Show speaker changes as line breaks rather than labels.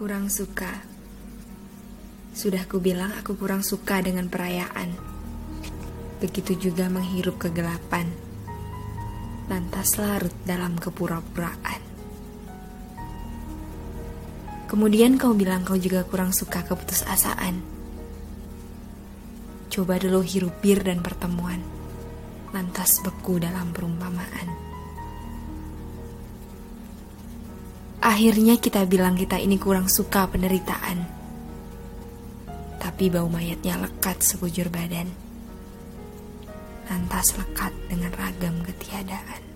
Kurang suka. Sudah kubilang aku kurang suka dengan perayaan. Begitu juga menghirup kegelapan. Lantas larut dalam kepura-puraan. Kemudian kau bilang kau juga kurang suka keputusasaan. Coba dulu hirup bir dan pertemuan. Lantas beku dalam perumpamaan. Akhirnya kita bilang kita ini kurang suka penderitaan. Tapi bau mayatnya lekat sekujur badan. Lantas lekat dengan ragam ketiadaan.